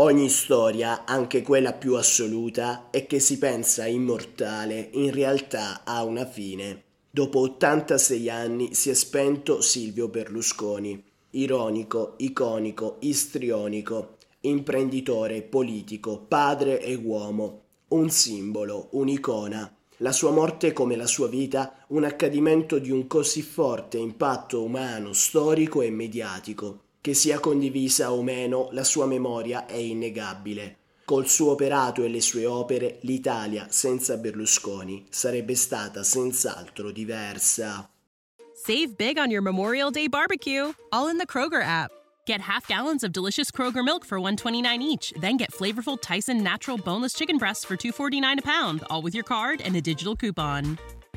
Ogni storia, anche quella più assoluta, e che si pensa immortale, in realtà ha una fine. Dopo 86 anni si è spento Silvio Berlusconi, ironico, iconico, istrionico, imprenditore, politico, padre e uomo, un simbolo, un'icona. La sua morte come la sua vita, un accadimento di un così forte impatto umano, storico e mediatico che sia condivisa o meno, la sua memoria è innegabile. Col suo operato e le sue opere, l'Italia senza Berlusconi sarebbe stata senz'altro diversa. Save big on your Memorial Day barbecue, all in the Kroger app. Get half gallons of delicious Kroger milk for 129 each, then get flavorful Tyson natural boneless chicken breasts for 249 a pound, all with your card and a digital coupon.